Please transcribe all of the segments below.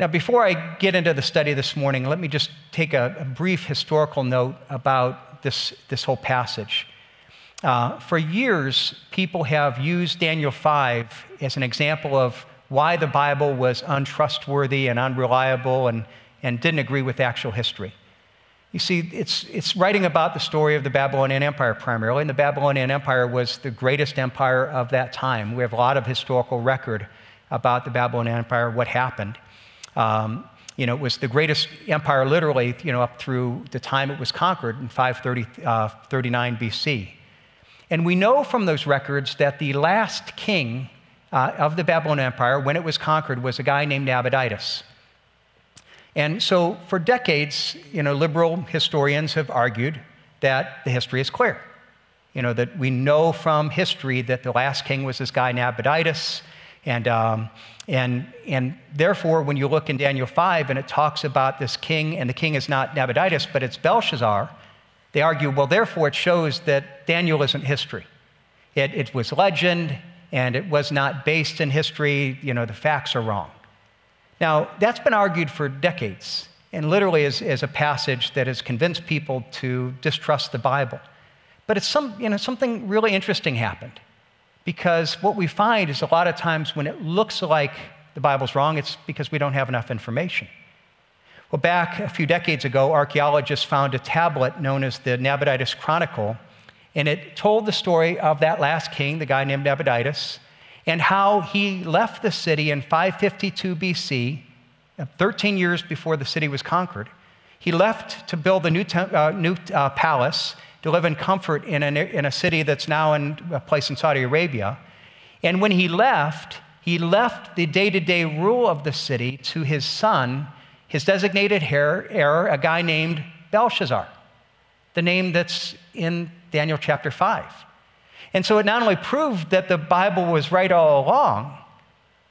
Now, before I get into the study this morning, let me just take a, a brief historical note about this, this whole passage. Uh, for years, people have used Daniel 5 as an example of why the Bible was untrustworthy and unreliable and, and didn't agree with actual history. You see, it's, it's writing about the story of the Babylonian Empire primarily, and the Babylonian Empire was the greatest empire of that time. We have a lot of historical record about the Babylonian Empire, what happened. Um, you know, it was the greatest empire literally, you know, up through the time it was conquered in 539 uh, BC. And we know from those records that the last king uh, of the Babylonian Empire, when it was conquered, was a guy named Nabonidus. And so, for decades, you know, liberal historians have argued that the history is clear. You know, that we know from history that the last king was this guy Nabonidus. And, um, and, and therefore, when you look in Daniel 5 and it talks about this king, and the king is not Nabonidus, but it's Belshazzar, they argue, well, therefore, it shows that Daniel isn't history. It, it was legend, and it was not based in history. You know, the facts are wrong. Now, that's been argued for decades, and literally is, is a passage that has convinced people to distrust the Bible. But it's some, you know, something really interesting happened. Because what we find is a lot of times when it looks like the Bible's wrong, it's because we don't have enough information. Well, back a few decades ago, archaeologists found a tablet known as the Nabonidus Chronicle, and it told the story of that last king, the guy named Nabonidus, and how he left the city in 552 BC, uh, 13 years before the city was conquered. He left to build a new, uh, new uh, palace to live in comfort in a, in a city that's now in a place in Saudi Arabia. And when he left, he left the day to day rule of the city to his son, his designated heir, a guy named Belshazzar, the name that's in Daniel chapter 5. And so it not only proved that the Bible was right all along,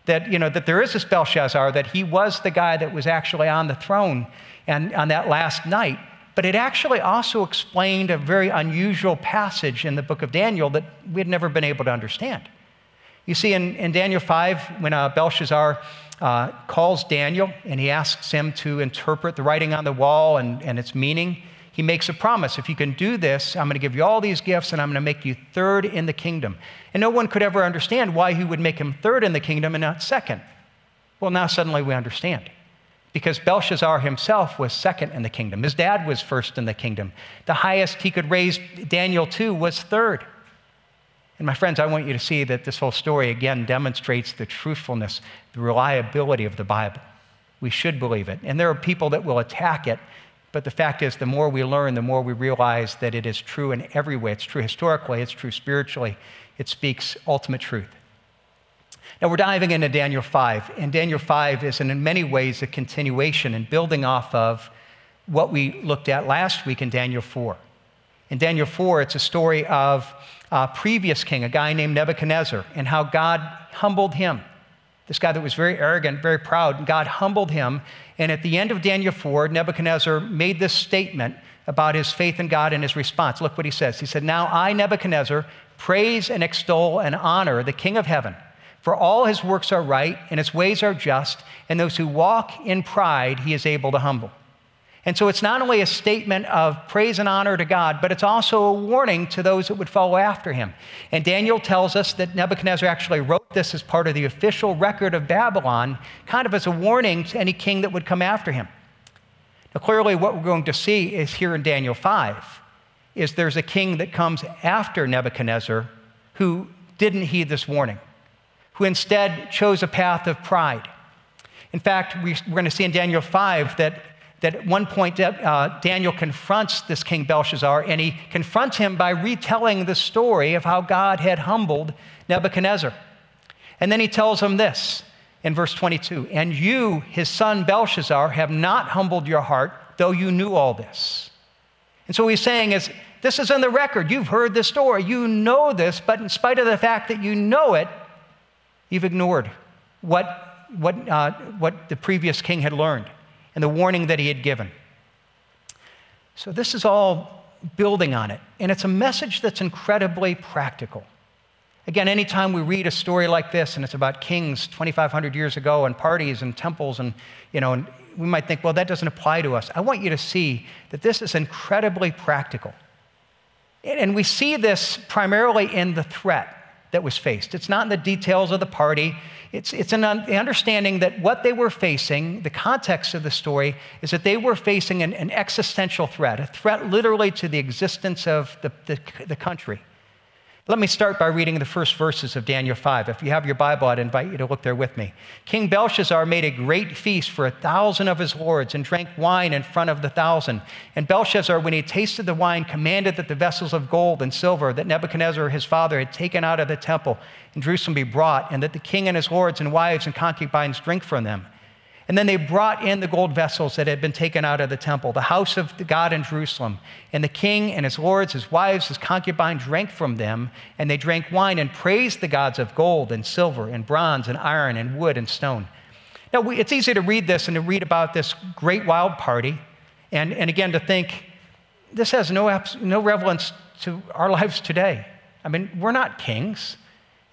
that, you know, that there is this Belshazzar, that he was the guy that was actually on the throne and on that last night, but it actually also explained a very unusual passage in the book of Daniel that we had never been able to understand. You see, in, in Daniel 5, when uh, Belshazzar uh, calls Daniel and he asks him to interpret the writing on the wall and, and its meaning, he makes a promise. If you can do this, I'm going to give you all these gifts and I'm going to make you third in the kingdom. And no one could ever understand why he would make him third in the kingdom and not second. Well, now suddenly we understand. Because Belshazzar himself was second in the kingdom. His dad was first in the kingdom. The highest he could raise Daniel to was third. And my friends, I want you to see that this whole story again demonstrates the truthfulness, the reliability of the Bible. We should believe it. And there are people that will attack it but the fact is, the more we learn, the more we realize that it is true in every way. It's true historically, it's true spiritually, it speaks ultimate truth. Now, we're diving into Daniel 5, and Daniel 5 is in many ways a continuation and building off of what we looked at last week in Daniel 4. In Daniel 4, it's a story of a previous king, a guy named Nebuchadnezzar, and how God humbled him this guy that was very arrogant, very proud, and God humbled him. And at the end of Daniel 4, Nebuchadnezzar made this statement about his faith in God and his response. Look what he says. He said, Now I, Nebuchadnezzar, praise and extol and honor the King of heaven, for all his works are right and his ways are just, and those who walk in pride he is able to humble. And so it's not only a statement of praise and honor to God, but it's also a warning to those that would follow after him. And Daniel tells us that Nebuchadnezzar actually wrote this as part of the official record of Babylon, kind of as a warning to any king that would come after him. Now, clearly, what we're going to see is here in Daniel 5 is there's a king that comes after Nebuchadnezzar who didn't heed this warning, who instead chose a path of pride. In fact, we're going to see in Daniel 5 that that at one point uh, Daniel confronts this King Belshazzar, and he confronts him by retelling the story of how God had humbled Nebuchadnezzar. And then he tells him this in verse 22 And you, his son Belshazzar, have not humbled your heart, though you knew all this. And so he's saying is, this is in the record. You've heard this story. You know this, but in spite of the fact that you know it, you've ignored what, what, uh, what the previous king had learned and the warning that he had given. So, this is all building on it, and it's a message that's incredibly practical. Again, anytime we read a story like this and it's about kings 2,500 years ago and parties and temples and, you know, and we might think, well, that doesn't apply to us. I want you to see that this is incredibly practical. And we see this primarily in the threat that was faced. It's not in the details of the party. It's, it's an understanding that what they were facing, the context of the story, is that they were facing an, an existential threat, a threat literally to the existence of the, the, the country. Let me start by reading the first verses of Daniel 5. If you have your Bible, I'd invite you to look there with me. King Belshazzar made a great feast for a thousand of his lords and drank wine in front of the thousand. And Belshazzar, when he tasted the wine, commanded that the vessels of gold and silver that Nebuchadnezzar his father had taken out of the temple in Jerusalem be brought, and that the king and his lords and wives and concubines drink from them. And then they brought in the gold vessels that had been taken out of the temple, the house of God in Jerusalem. And the king and his lords, his wives, his concubines drank from them, and they drank wine and praised the gods of gold and silver and bronze and iron and wood and stone. Now, we, it's easy to read this and to read about this great wild party, and, and again to think this has no, no relevance to our lives today. I mean, we're not kings.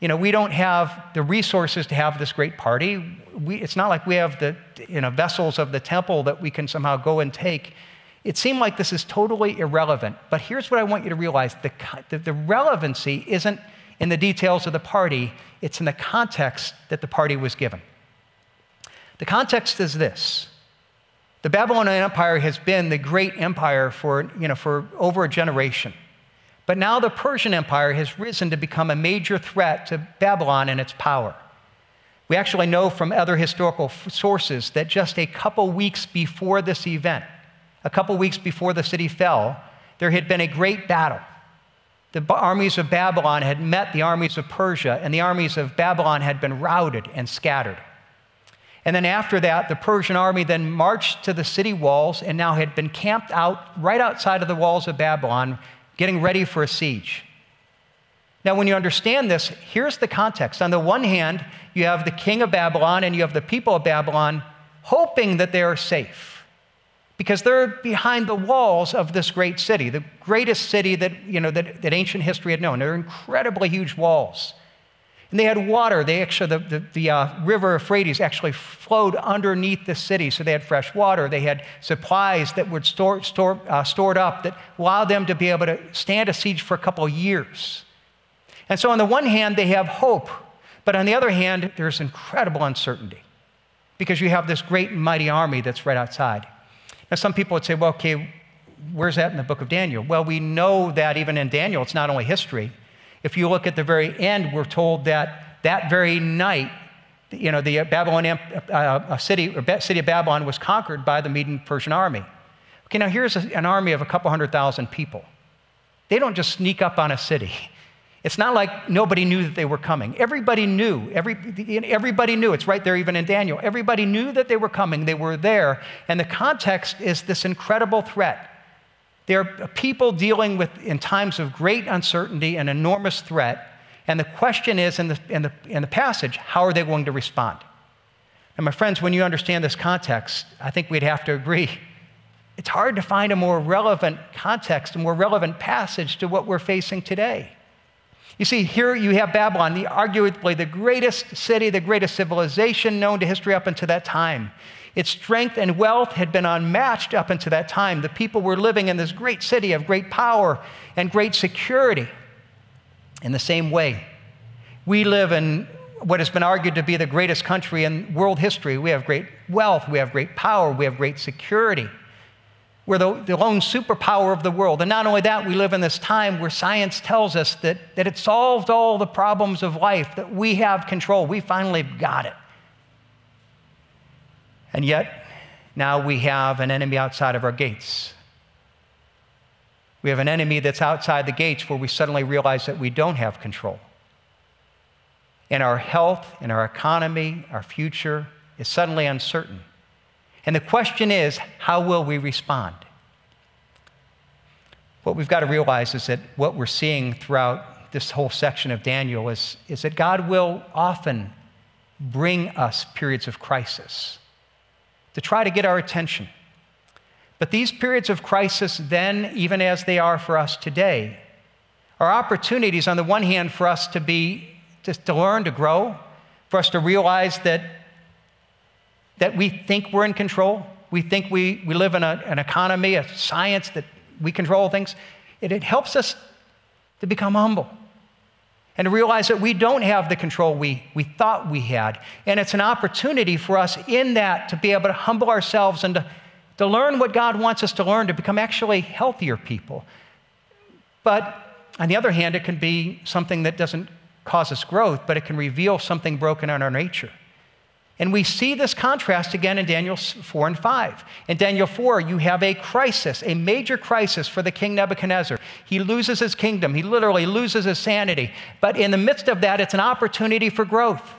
You know, we don't have the resources to have this great party. We, it's not like we have the you know, vessels of the temple that we can somehow go and take. It seemed like this is totally irrelevant. But here's what I want you to realize the, the, the relevancy isn't in the details of the party, it's in the context that the party was given. The context is this the Babylonian Empire has been the great empire for, you know, for over a generation. But now the Persian Empire has risen to become a major threat to Babylon and its power. We actually know from other historical sources that just a couple weeks before this event, a couple weeks before the city fell, there had been a great battle. The armies of Babylon had met the armies of Persia, and the armies of Babylon had been routed and scattered. And then after that, the Persian army then marched to the city walls and now had been camped out right outside of the walls of Babylon, getting ready for a siege. Now, when you understand this, here's the context. On the one hand, you have the king of Babylon and you have the people of Babylon hoping that they are safe because they're behind the walls of this great city, the greatest city that, you know, that, that ancient history had known. They're incredibly huge walls. And they had water. They actually, the, the, the uh, river Euphrates actually flowed underneath the city, so they had fresh water. They had supplies that were store, store, uh, stored up that allowed them to be able to stand a siege for a couple of years. And so, on the one hand, they have hope, but on the other hand, there's incredible uncertainty because you have this great and mighty army that's right outside. Now, some people would say, well, okay, where's that in the book of Daniel? Well, we know that even in Daniel, it's not only history. If you look at the very end, we're told that that very night, you know, the Babylonian uh, uh city, or city of Babylon was conquered by the Median Persian army. Okay, now here's an army of a couple hundred thousand people. They don't just sneak up on a city. It's not like nobody knew that they were coming. Everybody knew. Every, everybody knew. It's right there even in Daniel. Everybody knew that they were coming. They were there. And the context is this incredible threat. There are people dealing with, in times of great uncertainty, and enormous threat. And the question is in the, in the, in the passage, how are they going to respond? And my friends, when you understand this context, I think we'd have to agree it's hard to find a more relevant context, a more relevant passage to what we're facing today. You see, here you have Babylon, the arguably the greatest city, the greatest civilization known to history up until that time. Its strength and wealth had been unmatched up until that time. The people were living in this great city of great power and great security. In the same way, we live in what has been argued to be the greatest country in world history. We have great wealth, we have great power, we have great security. We're the, the lone superpower of the world. And not only that, we live in this time where science tells us that, that it solved all the problems of life, that we have control. We finally got it. And yet, now we have an enemy outside of our gates. We have an enemy that's outside the gates where we suddenly realize that we don't have control. And our health and our economy, our future is suddenly uncertain. And the question is, how will we respond? What we've got to realize is that what we're seeing throughout this whole section of Daniel is, is that God will often bring us periods of crisis to try to get our attention. But these periods of crisis, then, even as they are for us today, are opportunities, on the one hand, for us to be, just to learn, to grow, for us to realize that, that we think we're in control. We think we, we live in a, an economy, a science that we control things. It, it helps us to become humble and realize that we don't have the control we, we thought we had. And it's an opportunity for us in that to be able to humble ourselves and to, to learn what God wants us to learn to become actually healthier people. But on the other hand, it can be something that doesn't cause us growth, but it can reveal something broken in our nature. And we see this contrast again in Daniel 4 and 5. In Daniel 4, you have a crisis, a major crisis for the king Nebuchadnezzar. He loses his kingdom, he literally loses his sanity. But in the midst of that, it's an opportunity for growth.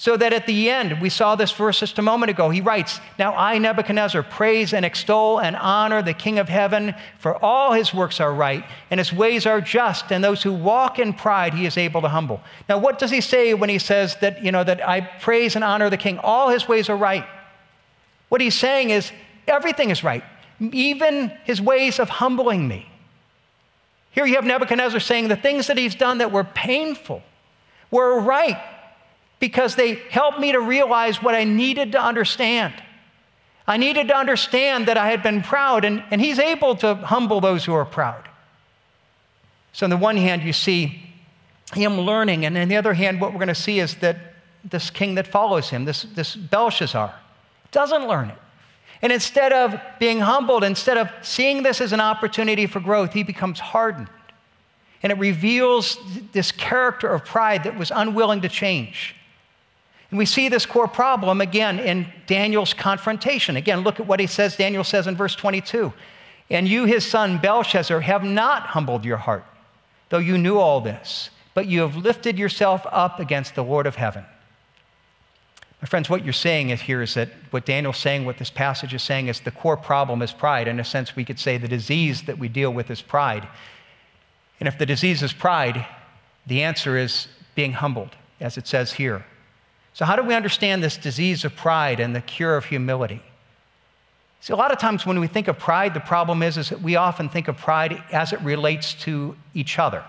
So that at the end, we saw this verse just a moment ago. He writes, Now I, Nebuchadnezzar, praise and extol and honor the King of heaven, for all his works are right, and his ways are just, and those who walk in pride he is able to humble. Now, what does he say when he says that, you know, that I praise and honor the King? All his ways are right. What he's saying is, everything is right, even his ways of humbling me. Here you have Nebuchadnezzar saying the things that he's done that were painful were right because they helped me to realize what I needed to understand. I needed to understand that I had been proud, and, and he's able to humble those who are proud. So, on the one hand, you see him learning, and on the other hand, what we're going to see is that this king that follows him, this, this Belshazzar, doesn't learn it. And instead of being humbled, instead of seeing this as an opportunity for growth, he becomes hardened. And it reveals this character of pride that was unwilling to change. And we see this core problem again in Daniel's confrontation. Again, look at what he says. Daniel says in verse 22 And you, his son Belshazzar, have not humbled your heart, though you knew all this, but you have lifted yourself up against the Lord of heaven. My friends, what you're saying here is that what Daniel's saying, what this passage is saying, is the core problem is pride. In a sense, we could say the disease that we deal with is pride. And if the disease is pride, the answer is being humbled, as it says here. So, how do we understand this disease of pride and the cure of humility? See, a lot of times when we think of pride, the problem is, is that we often think of pride as it relates to each other.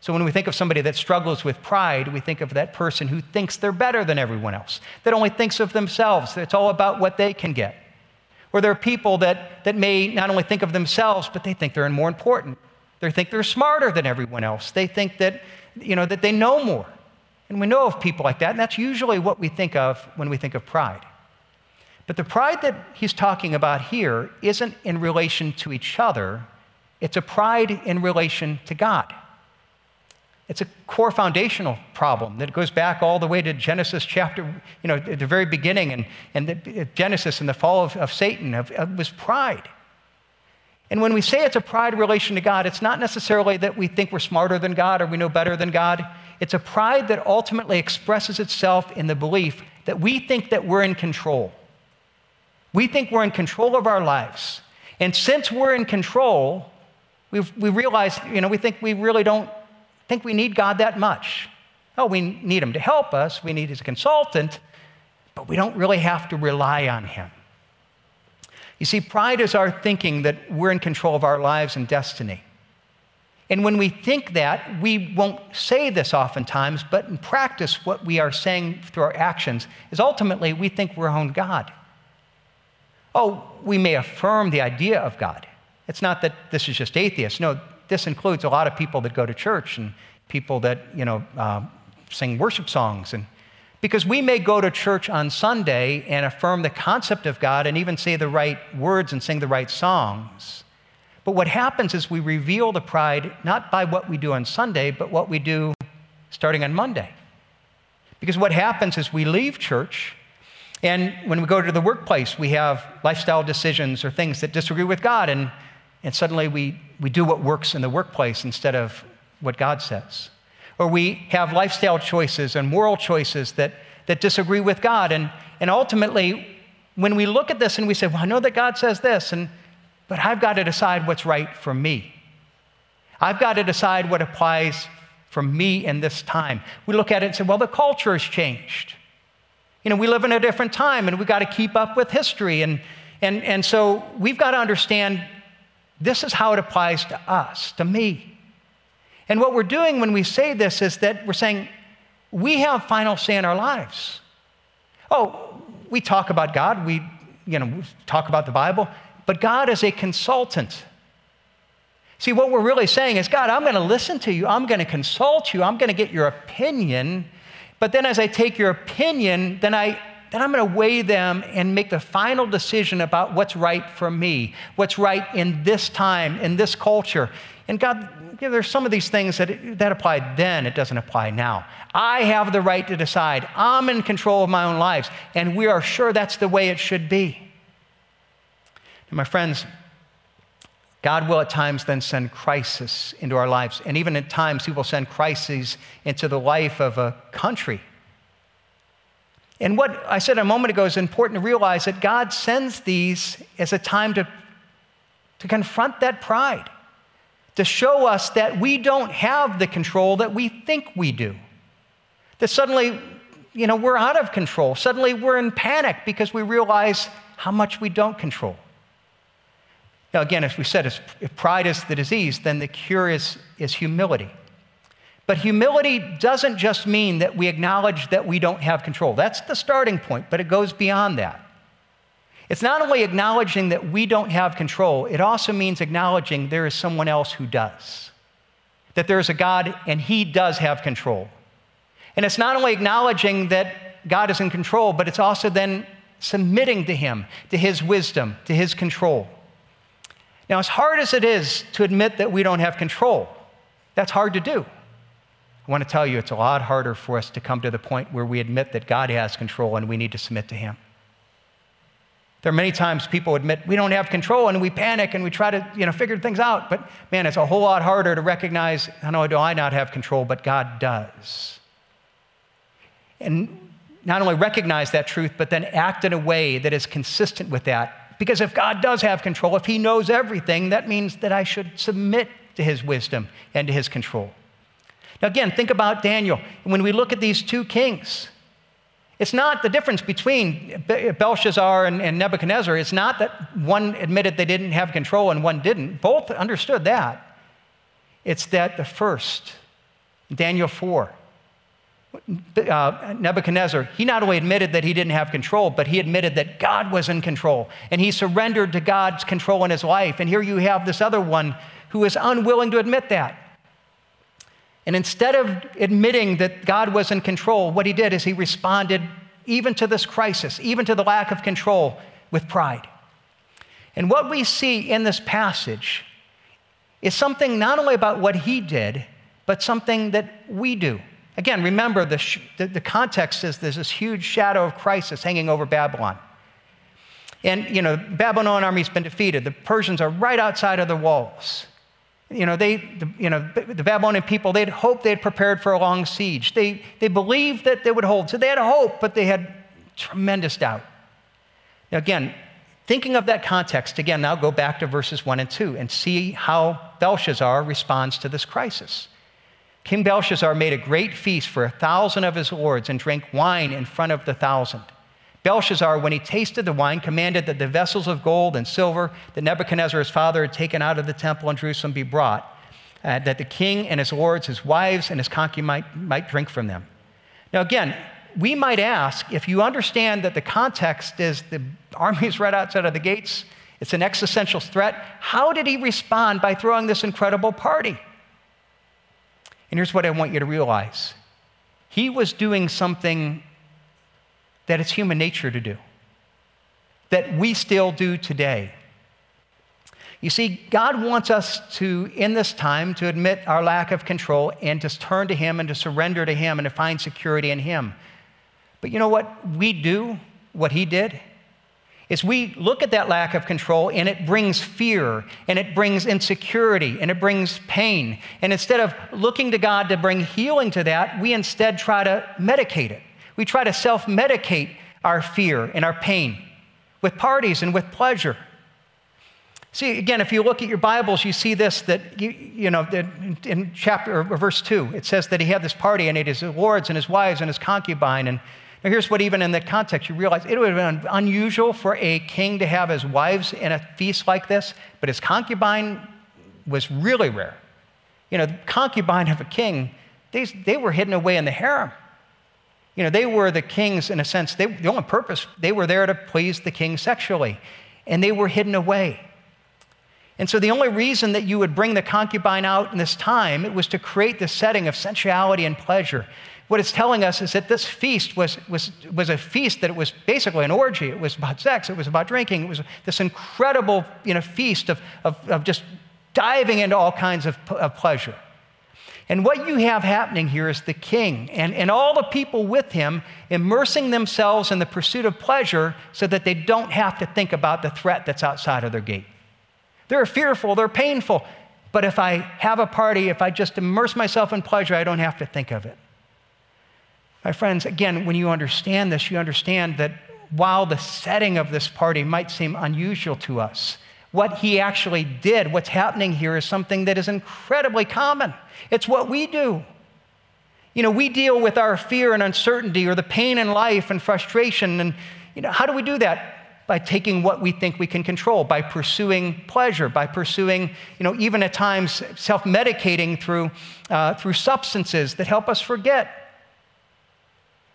So, when we think of somebody that struggles with pride, we think of that person who thinks they're better than everyone else, that only thinks of themselves, that it's all about what they can get. Or there are people that, that may not only think of themselves, but they think they're more important. They think they're smarter than everyone else. They think that, you know, that they know more. And we know of people like that, and that's usually what we think of when we think of pride. But the pride that he's talking about here isn't in relation to each other, it's a pride in relation to God. It's a core foundational problem that goes back all the way to Genesis chapter, you know, at the very beginning, and, and the, Genesis and the fall of, of Satan of, of, was pride. And when we say it's a pride relation to God, it's not necessarily that we think we're smarter than God or we know better than God. It's a pride that ultimately expresses itself in the belief that we think that we're in control. We think we're in control of our lives. And since we're in control, we realize, you know, we think we really don't think we need God that much. Oh, we need Him to help us, we need His consultant, but we don't really have to rely on Him. You see, pride is our thinking that we're in control of our lives and destiny. And when we think that, we won't say this oftentimes, but in practice, what we are saying through our actions is ultimately we think we're own God. Oh, we may affirm the idea of God. It's not that this is just atheists. No, this includes a lot of people that go to church and people that, you know, uh, sing worship songs. And because we may go to church on Sunday and affirm the concept of God and even say the right words and sing the right songs. But what happens is we reveal the pride not by what we do on Sunday, but what we do starting on Monday. Because what happens is we leave church, and when we go to the workplace, we have lifestyle decisions or things that disagree with God, and, and suddenly we, we do what works in the workplace instead of what God says. Or we have lifestyle choices and moral choices that, that disagree with God, and, and ultimately, when we look at this and we say, Well, I know that God says this, and but I've got to decide what's right for me. I've got to decide what applies for me in this time. We look at it and say, well, the culture has changed. You know, we live in a different time and we've got to keep up with history. And, and, and so we've got to understand this is how it applies to us, to me. And what we're doing when we say this is that we're saying we have final say in our lives. Oh, we talk about God, we you know, talk about the Bible, but God is a consultant. See, what we're really saying is, God, I'm going to listen to you, I'm going to consult you, I'm going to get your opinion, but then as I take your opinion, then I then I'm going to weigh them and make the final decision about what's right for me, what's right in this time, in this culture. And God, you know, there's some of these things that, that applied then, it doesn't apply now. I have the right to decide. I'm in control of my own lives, and we are sure that's the way it should be. And my friends, God will at times then send crisis into our lives. And even at times, He will send crises into the life of a country. And what I said a moment ago is important to realize that God sends these as a time to, to confront that pride, to show us that we don't have the control that we think we do. That suddenly, you know, we're out of control. Suddenly we're in panic because we realize how much we don't control. Now, again, as we said, if pride is the disease, then the cure is, is humility. But humility doesn't just mean that we acknowledge that we don't have control. That's the starting point, but it goes beyond that. It's not only acknowledging that we don't have control, it also means acknowledging there is someone else who does. That there is a God and He does have control. And it's not only acknowledging that God is in control, but it's also then submitting to Him, to His wisdom, to His control. Now, as hard as it is to admit that we don't have control, that's hard to do. I want to tell you, it's a lot harder for us to come to the point where we admit that God has control and we need to submit to Him. There are many times people admit we don't have control and we panic and we try to you know, figure things out. But man, it's a whole lot harder to recognize not only do I not have control, but God does. And not only recognize that truth, but then act in a way that is consistent with that. Because if God does have control, if He knows everything, that means that I should submit to His wisdom and to His control. Now, again, think about Daniel. When we look at these two kings, it's not the difference between Belshazzar and, Nebuchadnezzar. It's not that one admitted they didn't have control and one didn't. Both understood that. It's that the first, Daniel 4, uh, Nebuchadnezzar, he not only admitted that he didn't have control, but he admitted that God was in control. And he surrendered to God's control in his life. And here you have this other one who is unwilling to admit that. And instead of admitting that God was in control, what he did is he responded even to this crisis, even to the lack of control, with pride. And what we see in this passage is something not only about what he did, but something that we do. Again, remember the, sh- the, the, context is there's this huge shadow of crisis hanging over Babylon. And, you know, the Babylon army's been defeated. The Persians are right outside of the walls. You know, they, the, you know, the Babylonian people, they'd hoped they'd prepared for a long siege. They, they believed that they would hold. So they had hope, but they had tremendous doubt. Now, again, thinking of that context, again, now go back to verses 1 and 2 and see how Belshazzar responds to this crisis. King Belshazzar made a great feast for a thousand of his lords and drank wine in front of the thousand. Belshazzar, when he tasted the wine, commanded that the vessels of gold and silver that Nebuchadnezzar, his father, had taken out of the temple in Jerusalem be brought, uh, that the king and his lords, his wives, and his concubines might, might drink from them. Now, again, we might ask if you understand that the context is the army is right outside of the gates, it's an existential threat, how did he respond by throwing this incredible party? And here's what I want you to realize he was doing something that it's human nature to do, that we still do today. You see, God wants us to, in this time, to admit our lack of control and to turn to Him and to surrender to Him and to find security in Him. But you know what we do, what He did? Is we look at that lack of control and it brings fear and it brings insecurity and it brings pain. And instead of looking to God to bring healing to that, we instead try to medicate it. We try to self medicate our fear and our pain with parties and with pleasure. See, again, if you look at your Bibles, you see this that, you, you know, in chapter or verse 2, it says that he had this party and he had his lords and his wives and his concubine. And now here's what, even in that context, you realize it would have been unusual for a king to have his wives in a feast like this, but his concubine was really rare. You know, the concubine of a king, they, they were hidden away in the harem. You know, they were the kings in a sense. They, the only purpose, they were there to please the king sexually, and they were hidden away. And so the only reason that you would bring the concubine out in this time, it was to create the setting of sensuality and pleasure. What it's telling us is that this feast was, was, was a feast that it was basically an orgy. It was about sex, it was about drinking, it was this incredible you know, feast of, of, of just diving into all kinds of, of pleasure. And what you have happening here is the king and, and all the people with him immersing themselves in the pursuit of pleasure so that they don't have to think about the threat that's outside of their gate. They're fearful, they're painful, but if I have a party, if I just immerse myself in pleasure, I don't have to think of it. My friends, again, when you understand this, you understand that while the setting of this party might seem unusual to us, what he actually did, what's happening here, is something that is incredibly common. It's what we do. You know, we deal with our fear and uncertainty or the pain in life and frustration. And, you know, how do we do that? By taking what we think we can control, by pursuing pleasure, by pursuing, you know, even at times self medicating through, uh, through substances that help us forget.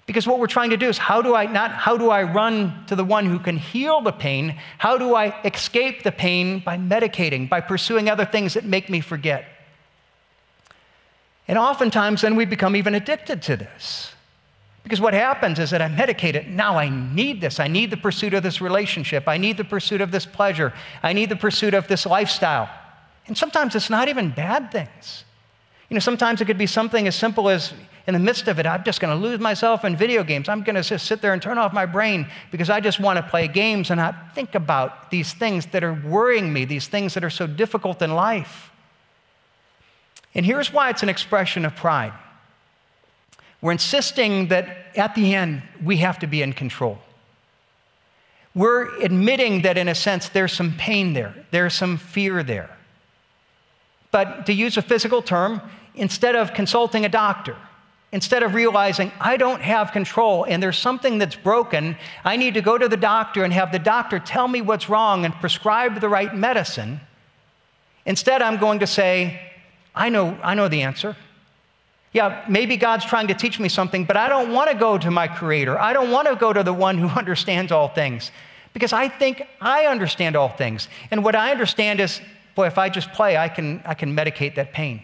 Because what we're trying to do is how do I not how do I run to the one who can heal the pain? How do I escape the pain by medicating, by pursuing other things that make me forget? And oftentimes then we become even addicted to this. Because what happens is that I medicate it. Now I need this. I need the pursuit of this relationship. I need the pursuit of this pleasure. I need the pursuit of this lifestyle. And sometimes it's not even bad things. You know, sometimes it could be something as simple as in the midst of it, I'm just going to lose myself in video games. I'm going to just sit there and turn off my brain because I just want to play games and not think about these things that are worrying me, these things that are so difficult in life. And here's why it's an expression of pride. We're insisting that at the end, we have to be in control. We're admitting that, in a sense, there's some pain there, there's some fear there. But to use a physical term, instead of consulting a doctor, instead of realizing I don't have control and there's something that's broken, I need to go to the doctor and have the doctor tell me what's wrong and prescribe the right medicine. Instead, I'm going to say, I know, I know the answer. Yeah, maybe God's trying to teach me something, but I don't want to go to my creator. I don't want to go to the one who understands all things because I think I understand all things. And what I understand is, boy, if I just play, I can, I can medicate that pain.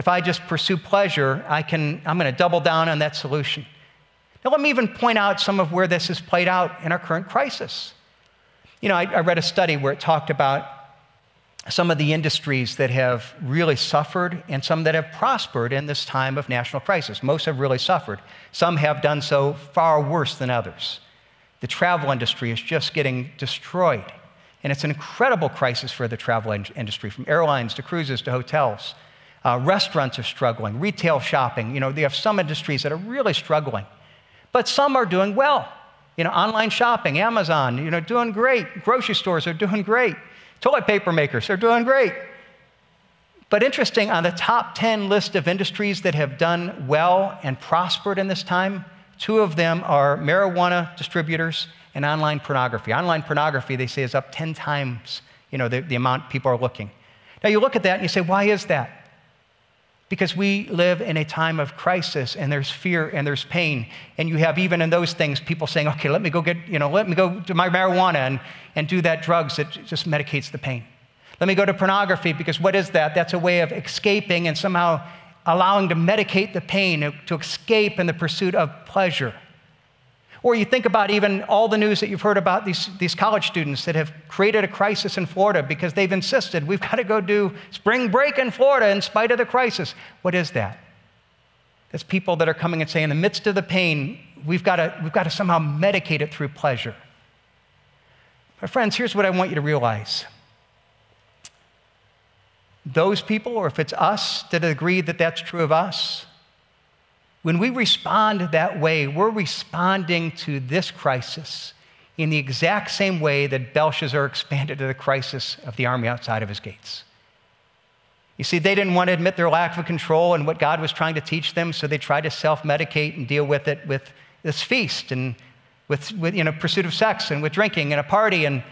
If I just pursue pleasure, I can, I'm going to double down on that solution. Now, let me even point out some of where this has played out in our current crisis. You know, I, I read a study where it talked about some of the industries that have really suffered and some that have prospered in this time of national crisis. Most have really suffered. Some have done so far worse than others. The travel industry is just getting destroyed. And it's an incredible crisis for the travel industry, from airlines to cruises to hotels. Uh, restaurants are struggling, retail shopping. You know, they have some industries that are really struggling, but some are doing well. You know, online shopping, Amazon, you know, doing great. Grocery stores are doing great. Toilet paper makers are doing great. But interesting, on the top 10 list of industries that have done well and prospered in this time, two of them are marijuana distributors and online pornography. Online pornography, they say, is up 10 times you know, the, the amount people are looking. Now you look at that and you say, why is that? Because we live in a time of crisis and there's fear and there's pain. And you have even in those things people saying, okay, let me go get, you know, let me go to my marijuana and, and do that drugs that just medicates the pain. Let me go to pornography because what is that? That's a way of escaping and somehow allowing to medicate the pain, to escape in the pursuit of pleasure. Or you think about even all the news that you've heard about these, these college students that have created a crisis in Florida because they've insisted we've got to go do spring break in Florida in spite of the crisis. What is that? That's people that are coming and saying, in the midst of the pain, we've got to, we've got to somehow medicate it through pleasure. My friends, here's what I want you to realize. Those people, or if it's us that agree that that's true of us, when we respond that way, we're responding to this crisis in the exact same way that Belshazzar expanded to the crisis of the army outside of his gates. You see, they didn't want to admit their lack of control and what God was trying to teach them, so they tried to self medicate and deal with it with this feast and with, with you know, pursuit of sex and with drinking and a party. And,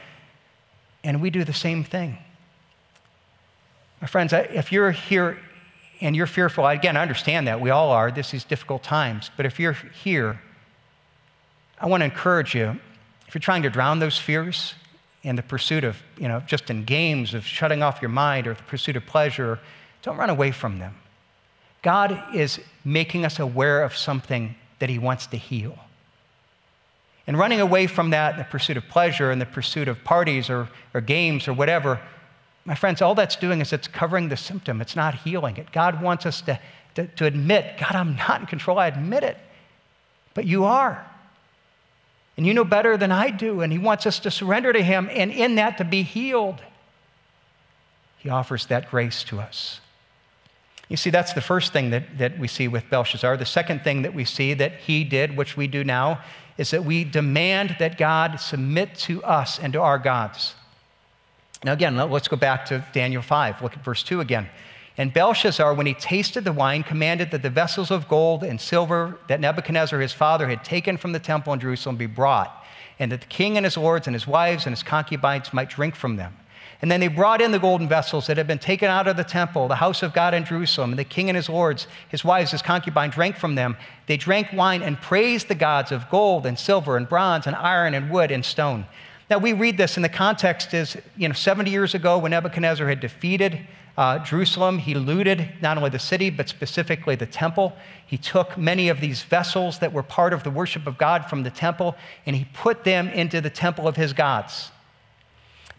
and we do the same thing. My friends, if you're here and you're fearful, again, I understand that. We all are. This is difficult times. But if you're here, I want to encourage you if you're trying to drown those fears in the pursuit of, you know, just in games of shutting off your mind or the pursuit of pleasure, don't run away from them. God is making us aware of something that He wants to heal. And running away from that in the pursuit of pleasure and the pursuit of parties or, or games or whatever, my friends, all that's doing is it's covering the symptom. It's not healing it. God wants us to, to, to admit, God, I'm not in control. I admit it. But you are. And you know better than I do. And He wants us to surrender to Him and in that to be healed. He offers that grace to us. You see, that's the first thing that, that we see with Belshazzar. The second thing that we see that he did, which we do now, is that we demand that God submit to us and to our gods. Now, again, let's go back to Daniel 5. Look at verse 2 again. And Belshazzar, when he tasted the wine, commanded that the vessels of gold and silver that Nebuchadnezzar his father had taken from the temple in Jerusalem be brought, and that the king and his lords and his wives and his concubines might drink from them. And then they brought in the golden vessels that had been taken out of the temple, the house of God in Jerusalem. And the king and his lords, his wives, his concubine drank from them. They drank wine and praised the gods of gold and silver and bronze and iron and wood and stone. Now we read this, and the context is, you know, 70 years ago when Nebuchadnezzar had defeated uh, Jerusalem, he looted not only the city, but specifically the temple. He took many of these vessels that were part of the worship of God from the temple, and he put them into the temple of his gods.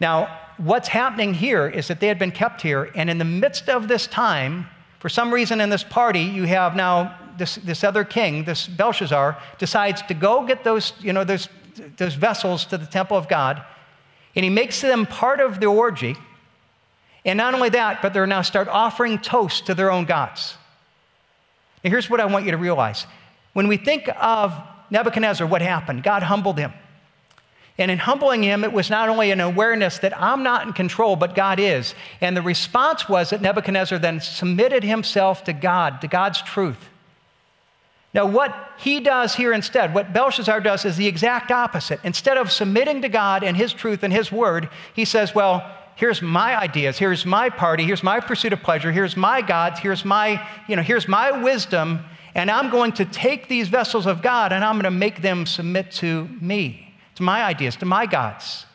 Now, what's happening here is that they had been kept here, and in the midst of this time, for some reason in this party, you have now this, this other king, this Belshazzar, decides to go get those, you know, those, those vessels to the temple of God, and he makes them part of the orgy. And not only that, but they're now start offering toast to their own gods. Now, here's what I want you to realize. When we think of Nebuchadnezzar, what happened? God humbled him. And in humbling him, it was not only an awareness that I'm not in control, but God is. And the response was that Nebuchadnezzar then submitted himself to God, to God's truth. Now, what he does here instead, what Belshazzar does, is the exact opposite. Instead of submitting to God and his truth and his word, he says, Well, here's my ideas, here's my party, here's my pursuit of pleasure, here's my gods, here's my, you know, here's my wisdom, and I'm going to take these vessels of God and I'm going to make them submit to me to my ideas, to my gods.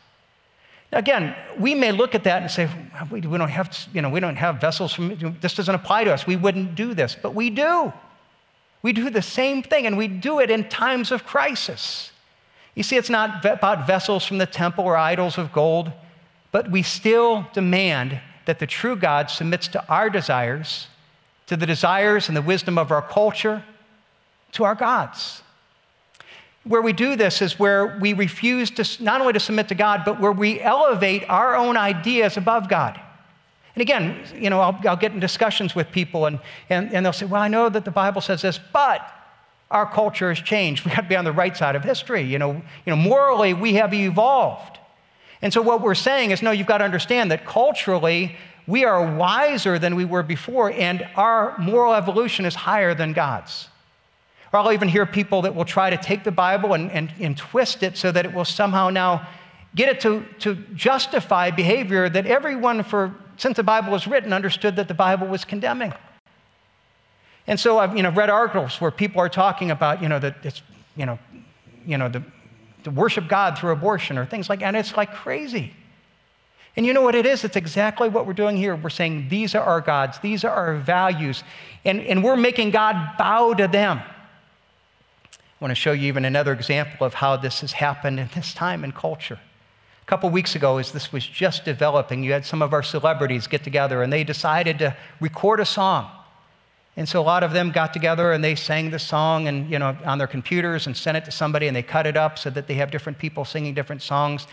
Again, we may look at that and say, we don't have, you know, we don't have vessels from, this doesn't apply to us. We wouldn't do this, but we do. We do the same thing, and we do it in times of crisis. You see, it's not about vessels from the temple or idols of gold, but we still demand that the true God submits to our desires, to the desires and the wisdom of our culture, to our gods where we do this is where we refuse to not only to submit to God, but where we elevate our own ideas above God. And again, you know, I'll, I'll get in discussions with people and, and, and they'll say, well, I know that the Bible says this, but our culture has changed. We've got to be on the right side of history. You know, you know, morally, we have evolved. And so what we're saying is, no, you've got to understand that culturally, we are wiser than we were before, and our moral evolution is higher than God's. Or I'll even hear people that will try to take the Bible and, and, and twist it so that it will somehow now get it to, to justify behavior that everyone for since the Bible was written understood that the Bible was condemning. And so I've you know, read articles where people are talking about you know, that it's, you know, you know, the, to worship God through abortion or things like that. And it's like crazy. And you know what it is? It's exactly what we're doing here. We're saying these are our gods, these are our values, and, and we're making God bow to them. I want to show you even another example of how this has happened in this time and culture. A couple weeks ago, as this was just developing, you had some of our celebrities get together and they decided to record a song. And so a lot of them got together and they sang the song and, you know, on their computers and sent it to somebody and they cut it up so that they have different people singing different songs.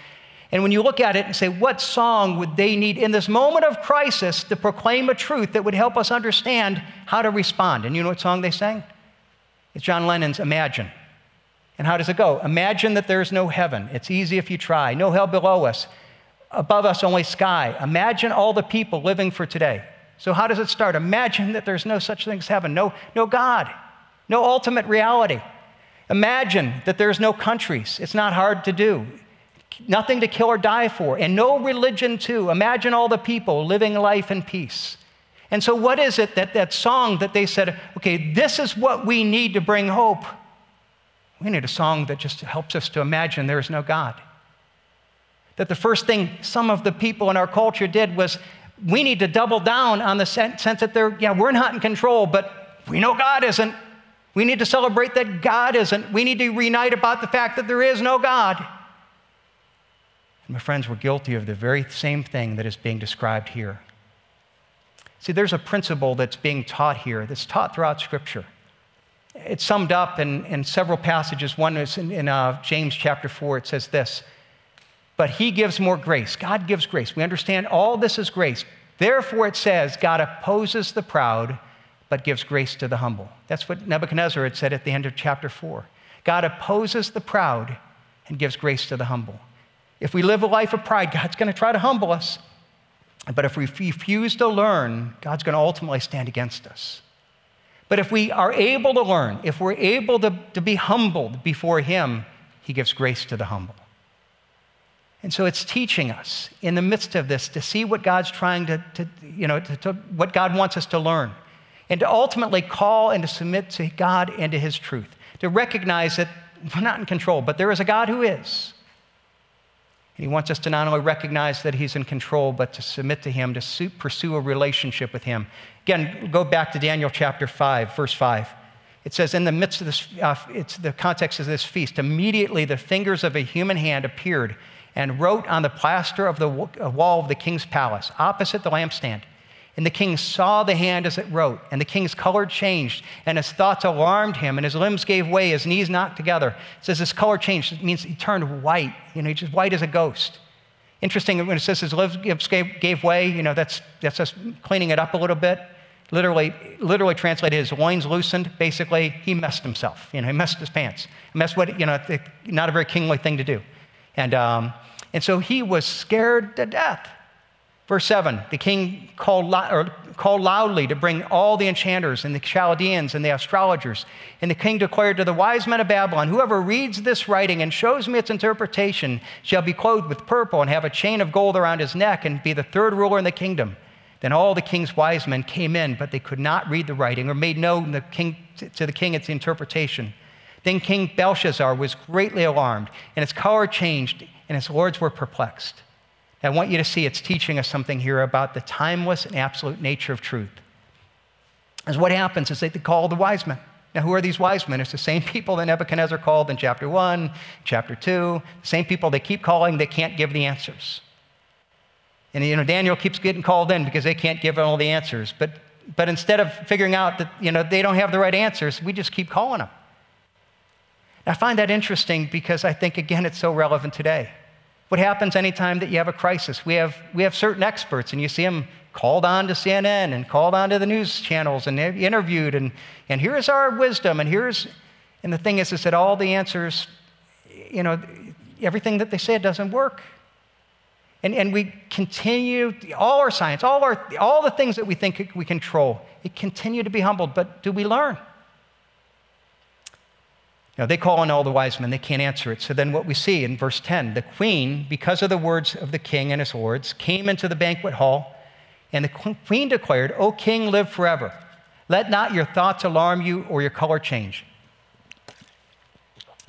And when you look at it and say, what song would they need in this moment of crisis to proclaim a truth that would help us understand how to respond? And you know what song they sang? It's John Lennon's Imagine. And how does it go? Imagine that there's no heaven. It's easy if you try. No hell below us. Above us, only sky. Imagine all the people living for today. So, how does it start? Imagine that there's no such thing as heaven, no, no God, no ultimate reality. Imagine that there's no countries. It's not hard to do. Nothing to kill or die for, and no religion, too. Imagine all the people living life in peace. And so, what is it that that song that they said, okay, this is what we need to bring hope? We need a song that just helps us to imagine there is no God. That the first thing some of the people in our culture did was we need to double down on the sense that they're, yeah, we're not in control, but we know God isn't. We need to celebrate that God isn't. We need to reunite about the fact that there is no God. And my friends, we're guilty of the very same thing that is being described here. See, there's a principle that's being taught here, that's taught throughout Scripture. It's summed up in, in several passages. One is in, in uh, James chapter 4. It says this But he gives more grace. God gives grace. We understand all this is grace. Therefore, it says, God opposes the proud, but gives grace to the humble. That's what Nebuchadnezzar had said at the end of chapter 4. God opposes the proud and gives grace to the humble. If we live a life of pride, God's going to try to humble us. But if we refuse to learn, God's going to ultimately stand against us. But if we are able to learn, if we're able to, to be humbled before Him, He gives grace to the humble. And so it's teaching us in the midst of this to see what God's trying to, to you know, to, to, what God wants us to learn, and to ultimately call and to submit to God and to His truth, to recognize that we're not in control, but there is a God who is. And he wants us to not only recognize that he's in control, but to submit to him, to pursue a relationship with him. Again, go back to Daniel chapter 5, verse 5. It says, in the midst of this, uh, it's the context of this feast, immediately the fingers of a human hand appeared and wrote on the plaster of the wall of the king's palace, opposite the lampstand. And the king saw the hand as it wrote, and the king's color changed, and his thoughts alarmed him, and his limbs gave way, his knees knocked together. It says his color changed. It means he turned white, you know, just white as a ghost. Interesting when it says his limbs gave, way, you know, that's, that's just cleaning it up a little bit. Literally, literally translated, his loins loosened. Basically, he messed himself. You know, he messed his pants. Messed what, you know, not a very kingly thing to do. And, um, and so he was scared to death. Verse 7 the king called, called loudly to bring all the enchanters and the Chaldeans and the astrologers. And the king declared to the wise men of Babylon Whoever reads this writing and shows me its interpretation shall be clothed with purple and have a chain of gold around his neck and be the third ruler in the kingdom. Then all the king's wise men came in, but they could not read the writing or made known the king, to the king its interpretation. Then King Belshazzar was greatly alarmed, and his color changed, and his lords were perplexed. I want you to see it's teaching us something here about the timeless and absolute nature of truth. As what happens is they call the wise men. Now, who are these wise men? It's the same people that Nebuchadnezzar called in chapter 1, chapter 2, the same people they keep calling, they can't give the answers. And, you know, Daniel keeps getting called in because they can't give all the answers. But, but instead of figuring out that, you know, they don't have the right answers, we just keep calling them. I find that interesting because I think, again, it's so relevant today. What happens anytime that you have a crisis? We have, we have certain experts, and you see them called on to CNN and called on to the news channels and interviewed, and, and here's our wisdom, and here's, and the thing is, is that all the answers, you know, everything that they say doesn't work. And, and we continue, all our science, all, our, all the things that we think we control, it continue to be humbled, but do we learn? Now, they call on all the wise men, they can't answer it. So then, what we see in verse 10 the queen, because of the words of the king and his lords, came into the banquet hall, and the queen declared, O king, live forever. Let not your thoughts alarm you or your color change.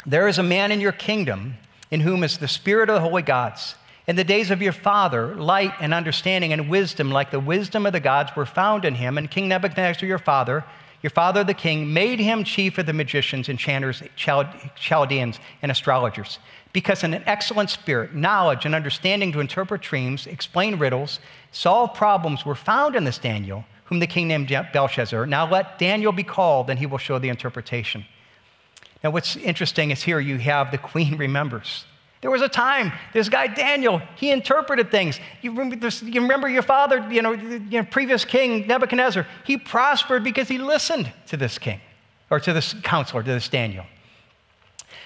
There is a man in your kingdom in whom is the spirit of the holy gods. In the days of your father, light and understanding and wisdom, like the wisdom of the gods, were found in him. And King Nebuchadnezzar, your father, your father, the king, made him chief of the magicians, enchanters, Chaldeans, and astrologers. Because in an excellent spirit, knowledge, and understanding to interpret dreams, explain riddles, solve problems were found in this Daniel, whom the king named Belteshazzar. Now let Daniel be called, and he will show the interpretation. Now, what's interesting is here you have the queen remembers. There was a time, this guy Daniel, he interpreted things. You remember, this, you remember your father, you know, you know, previous king Nebuchadnezzar, he prospered because he listened to this king, or to this counselor, to this Daniel.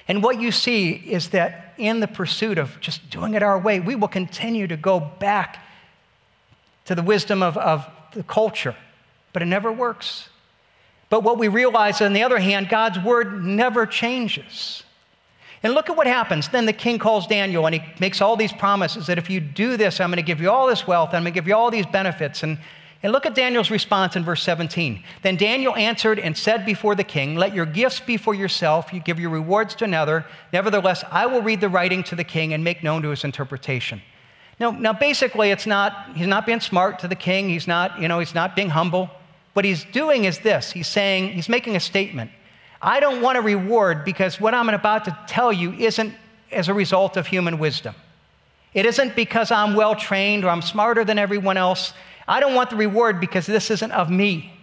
And what you see is that in the pursuit of just doing it our way, we will continue to go back to the wisdom of, of the culture, but it never works. But what we realize, on the other hand, God's word never changes. And look at what happens. Then the king calls Daniel and he makes all these promises that if you do this, I'm going to give you all this wealth, I'm going to give you all these benefits. And, And look at Daniel's response in verse 17. Then Daniel answered and said before the king, Let your gifts be for yourself, you give your rewards to another. Nevertheless, I will read the writing to the king and make known to his interpretation. Now, now basically, it's not, he's not being smart to the king, he's not, you know, he's not being humble. What he's doing is this he's saying, he's making a statement. I don't want a reward because what I'm about to tell you isn't as a result of human wisdom. It isn't because I'm well trained or I'm smarter than everyone else. I don't want the reward because this isn't of me.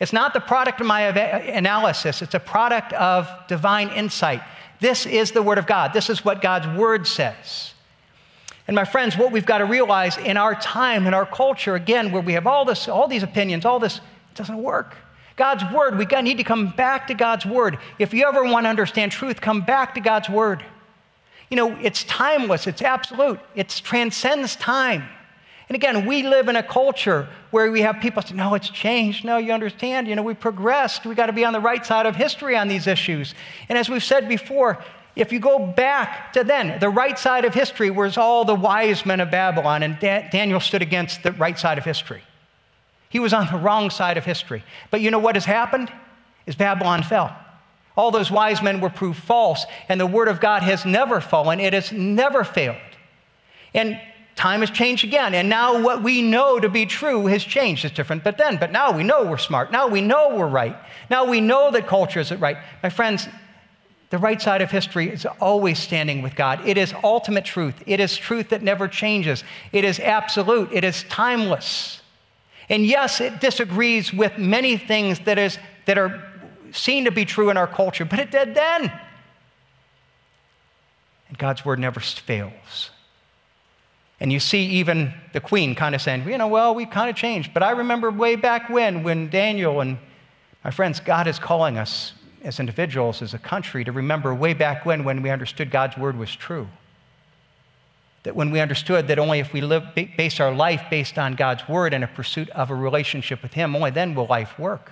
It's not the product of my analysis, it's a product of divine insight. This is the Word of God. This is what God's Word says. And my friends, what we've got to realize in our time, in our culture, again, where we have all this, all these opinions, all this, it doesn't work. God's word, we need to come back to God's word. If you ever want to understand truth, come back to God's word. You know, it's timeless, it's absolute, it transcends time. And again, we live in a culture where we have people say, no, it's changed. No, you understand, you know, we progressed. We got to be on the right side of history on these issues. And as we've said before, if you go back to then, the right side of history was all the wise men of Babylon, and Daniel stood against the right side of history. He was on the wrong side of history. But you know what has happened? Is Babylon fell. All those wise men were proved false, and the word of God has never fallen. It has never failed. And time has changed again. And now what we know to be true has changed. It's different but then. But now we know we're smart. Now we know we're right. Now we know that culture isn't right. My friends, the right side of history is always standing with God. It is ultimate truth. It is truth that never changes. It is absolute. It is timeless. And yes, it disagrees with many things that, is, that are seen to be true in our culture, but it did then. And God's word never fails. And you see even the queen kind of saying, you know, well, we kind of changed. But I remember way back when, when Daniel and my friends, God is calling us as individuals, as a country, to remember way back when, when we understood God's word was true. That when we understood that only if we live, base our life based on God's word and a pursuit of a relationship with Him, only then will life work.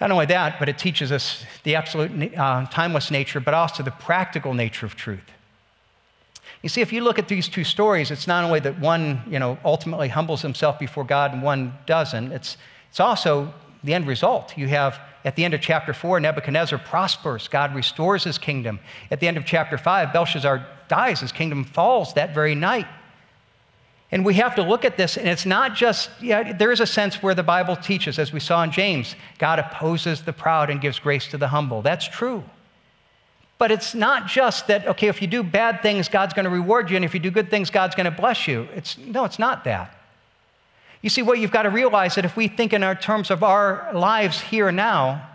Not only that, but it teaches us the absolute uh, timeless nature, but also the practical nature of truth. You see, if you look at these two stories, it's not only that one, you know, ultimately humbles himself before God and one doesn't. It's, it's also the end result. You have at the end of chapter 4, Nebuchadnezzar prospers. God restores his kingdom. At the end of chapter 5, Belshazzar dies. His kingdom falls that very night. And we have to look at this, and it's not just, yeah, there is a sense where the Bible teaches, as we saw in James, God opposes the proud and gives grace to the humble. That's true. But it's not just that, okay, if you do bad things, God's going to reward you, and if you do good things, God's going to bless you. It's, no, it's not that. You see, what you've got to realize that if we think in our terms of our lives here and now,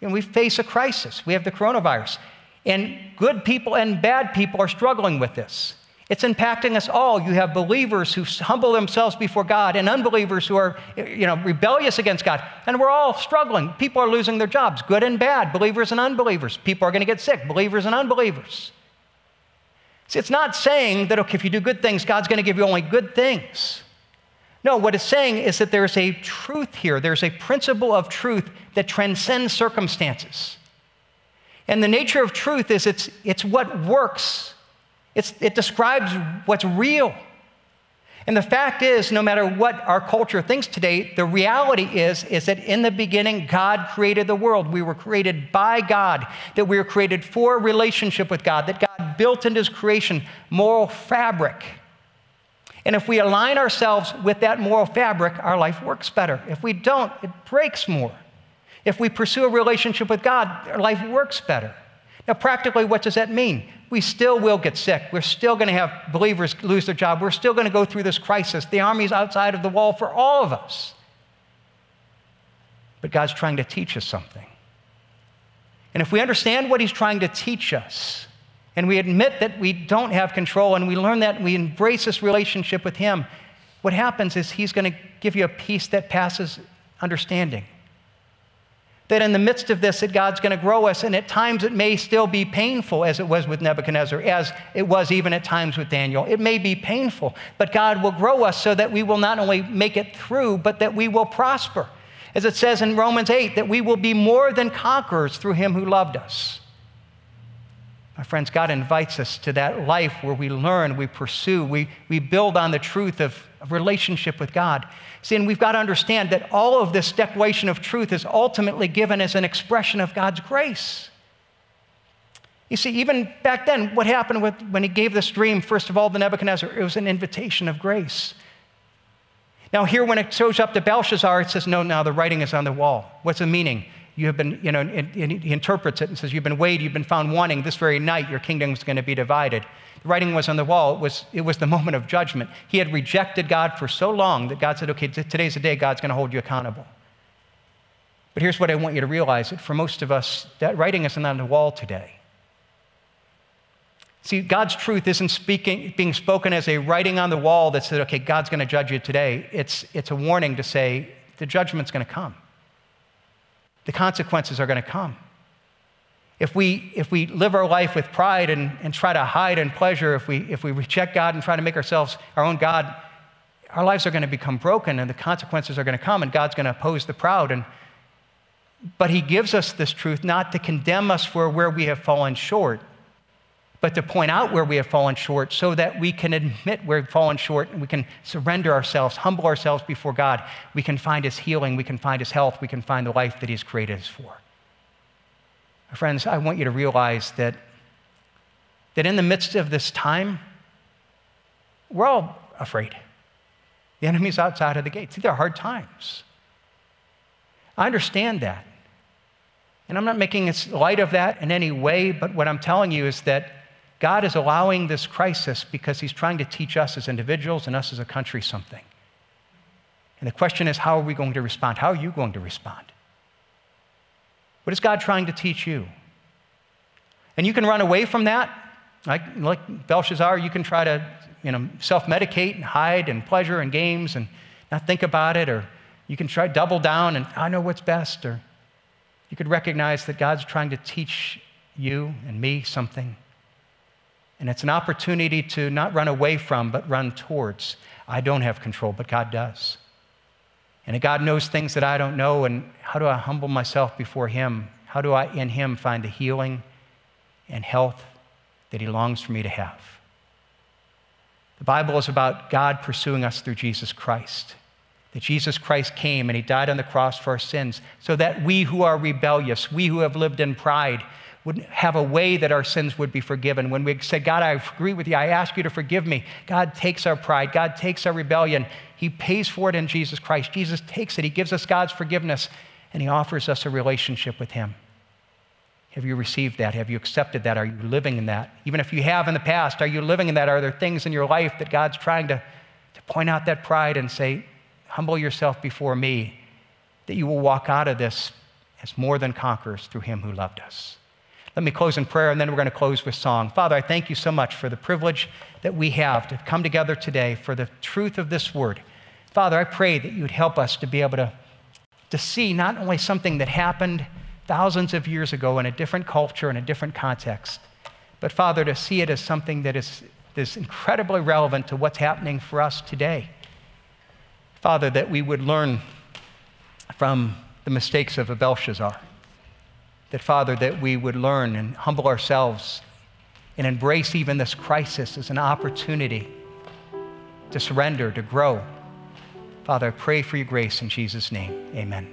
and we face a crisis. We have the coronavirus. And good people and bad people are struggling with this. It's impacting us all. You have believers who humble themselves before God and unbelievers who are you know, rebellious against God. And we're all struggling. People are losing their jobs, good and bad, believers and unbelievers. People are going to get sick, believers and unbelievers. See, it's not saying that, okay, if you do good things, God's going to give you only good things. No, what it's saying is that there's a truth here. There's a principle of truth that transcends circumstances. And the nature of truth is it's, it's what works, it's, it describes what's real. And the fact is, no matter what our culture thinks today, the reality is, is that in the beginning, God created the world. We were created by God, that we were created for relationship with God, that God built into his creation moral fabric and if we align ourselves with that moral fabric, our life works better. If we don't, it breaks more. If we pursue a relationship with God, our life works better. Now, practically, what does that mean? We still will get sick. We're still going to have believers lose their job. We're still going to go through this crisis. The army's outside of the wall for all of us. But God's trying to teach us something. And if we understand what He's trying to teach us, and we admit that we don't have control and we learn that and we embrace this relationship with Him, what happens is He's going to give you a peace that passes understanding. That in the midst of this, that God's going to grow us, and at times it may still be painful, as it was with Nebuchadnezzar, as it was even at times with Daniel. It may be painful, but God will grow us so that we will not only make it through, but that we will prosper. As it says in Romans 8, that we will be more than conquerors through Him who loved us. My friends, God invites us to that life where we learn, we pursue, we, we build on the truth of, of relationship with God. See, and we've got to understand that all of this declaration of truth is ultimately given as an expression of God's grace. You see, even back then, what happened with, when he gave this dream, first of all, to Nebuchadnezzar, it was an invitation of grace. Now, here, when it shows up to Belshazzar, it says, No, now the writing is on the wall. What's the meaning? You have been, you know, and, he interprets it and says, You've been weighed, you've been found wanting. This very night, your kingdom is going to be divided. The writing was on the wall. It was, it was the moment of judgment. He had rejected God for so long that God said, Okay, today's the day God's going to hold you accountable. But here's what I want you to realize that for most of us, that writing isn't on the wall today. See, God's truth isn't speaking, being spoken as a writing on the wall that said, okay, God's going to judge you today. It's, it's a warning to say, the judgment's going to come. The consequences are going to come. If we, if we live our life with pride and, and try to hide in pleasure, if we, if we reject God and try to make ourselves our own God, our lives are going to become broken and the consequences are going to come and God's going to oppose the proud. And, but He gives us this truth not to condemn us for where we have fallen short, but to point out where we have fallen short so that we can admit we've fallen short and we can surrender ourselves, humble ourselves before God. We can find His healing, we can find His health, we can find the life that He's created us for. My friends, I want you to realize that, that in the midst of this time, we're all afraid. The enemy's outside of the gates. These are hard times. I understand that. And I'm not making light of that in any way, but what I'm telling you is that God is allowing this crisis because He's trying to teach us as individuals and us as a country something. And the question is, how are we going to respond? How are you going to respond? What is God trying to teach you? And you can run away from that. Like, like Belshazzar, you can try to you know, self medicate and hide and pleasure and games and not think about it. Or you can try double down and I know what's best. Or you could recognize that God's trying to teach you and me something. And it's an opportunity to not run away from, but run towards. I don't have control, but God does. And God knows things that I don't know. And how do I humble myself before Him? How do I, in Him, find the healing and health that He longs for me to have? The Bible is about God pursuing us through Jesus Christ. That Jesus Christ came and He died on the cross for our sins so that we who are rebellious, we who have lived in pride, would have a way that our sins would be forgiven. When we say, God, I agree with you, I ask you to forgive me, God takes our pride, God takes our rebellion. He pays for it in Jesus Christ. Jesus takes it, He gives us God's forgiveness, and He offers us a relationship with Him. Have you received that? Have you accepted that? Are you living in that? Even if you have in the past, are you living in that? Are there things in your life that God's trying to, to point out that pride and say, humble yourself before me, that you will walk out of this as more than conquerors through Him who loved us? Let me close in prayer and then we're going to close with song. Father, I thank you so much for the privilege that we have to come together today for the truth of this word. Father, I pray that you would help us to be able to, to see not only something that happened thousands of years ago in a different culture, in a different context, but Father, to see it as something that is, is incredibly relevant to what's happening for us today. Father, that we would learn from the mistakes of Belshazzar that, Father, that we would learn and humble ourselves and embrace even this crisis as an opportunity to surrender, to grow. Father, I pray for your grace in Jesus' name. Amen.